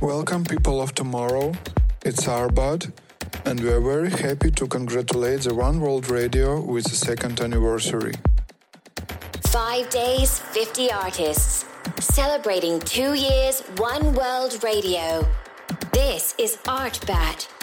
Welcome, people of tomorrow. It's Artbat, and we are very happy to congratulate the One World Radio with the second anniversary. Five days, 50 artists. Celebrating two years, One World Radio. This is Artbat.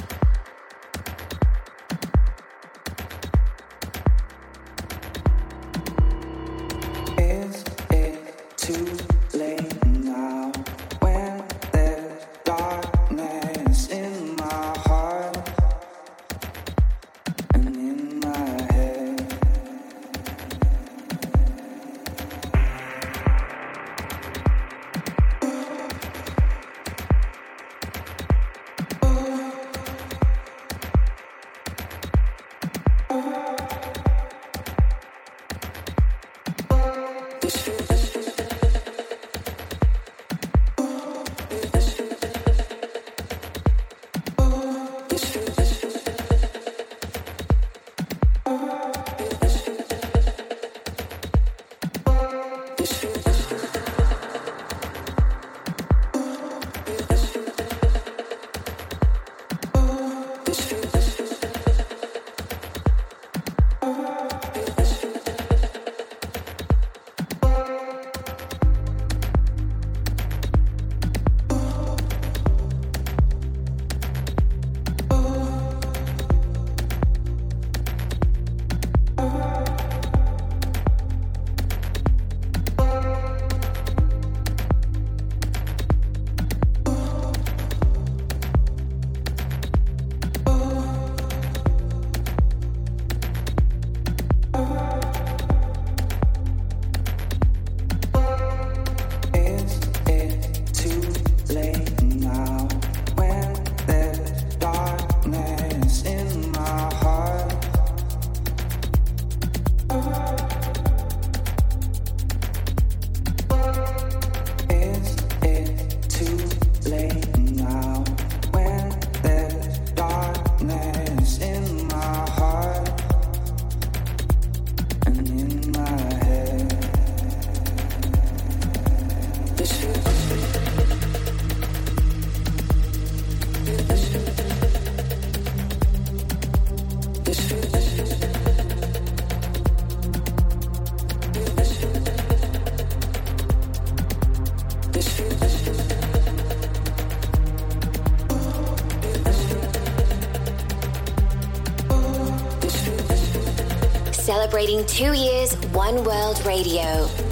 Celebrating two years, One World Radio.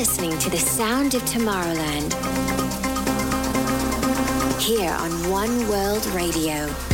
Listening to the sound of Tomorrowland here on One World Radio.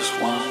just one.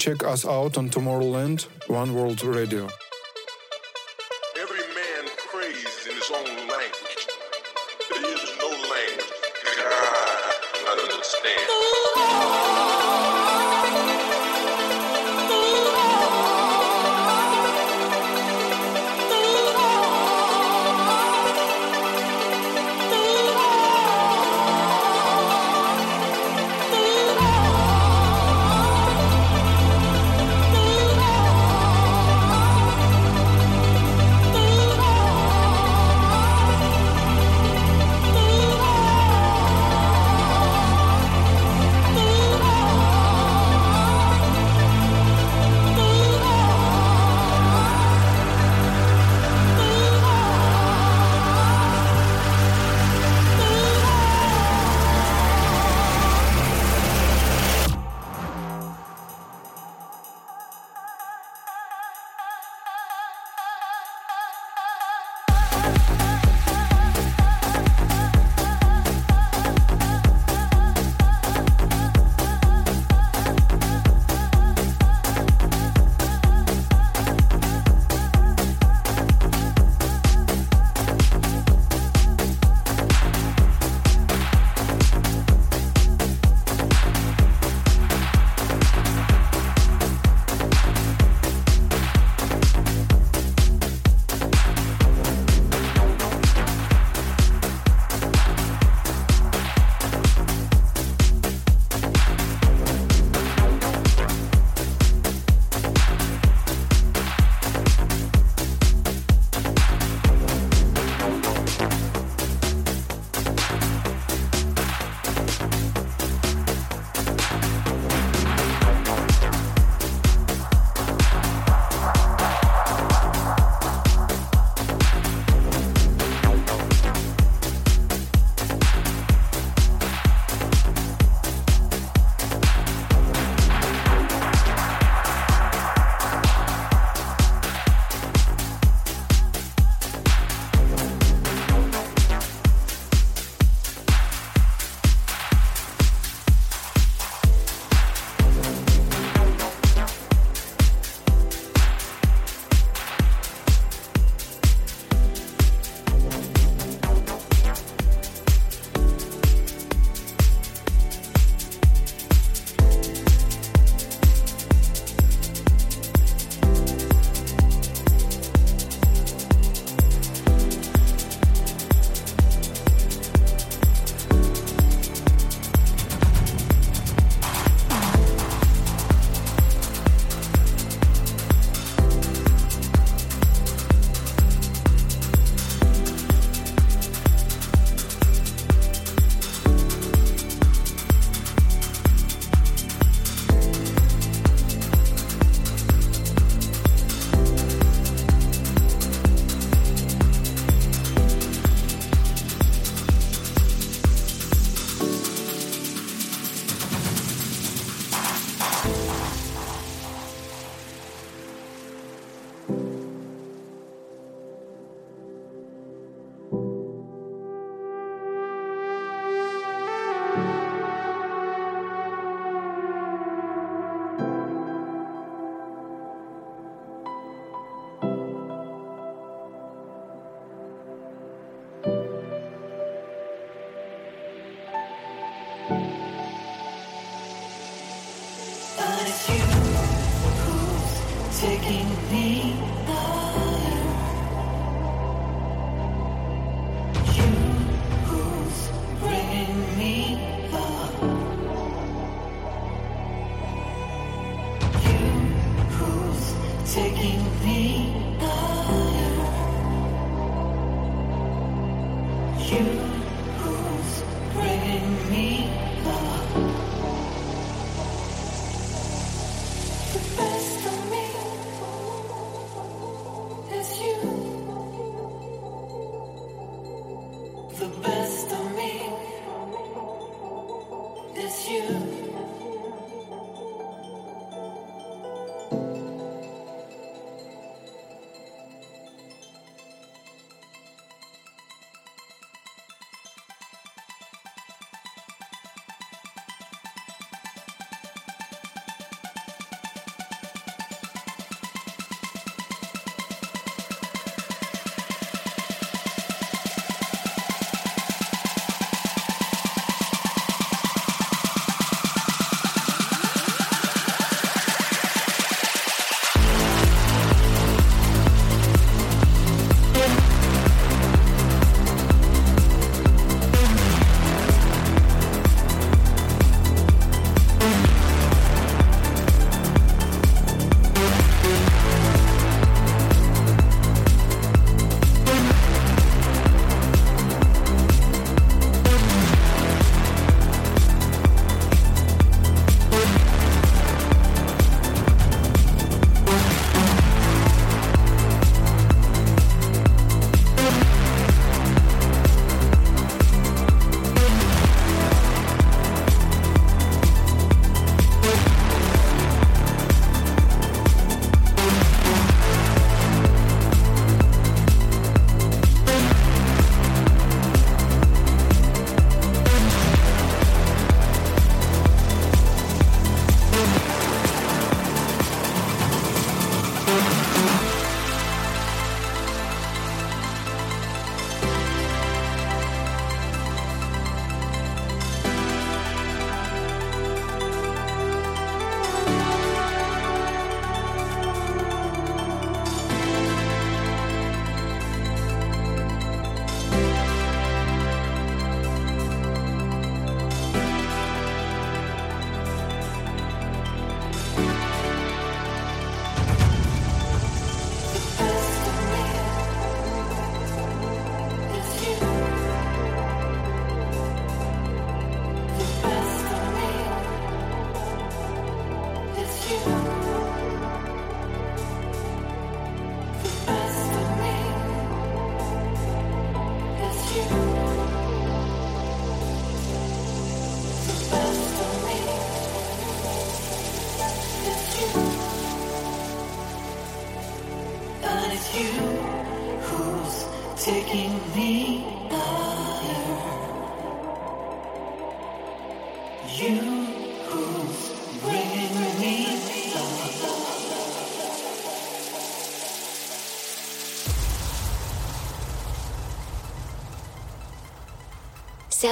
Check us out on Tomorrowland, One World Radio.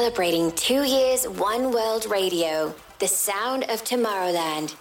Celebrating two years, one world radio, the sound of Tomorrowland.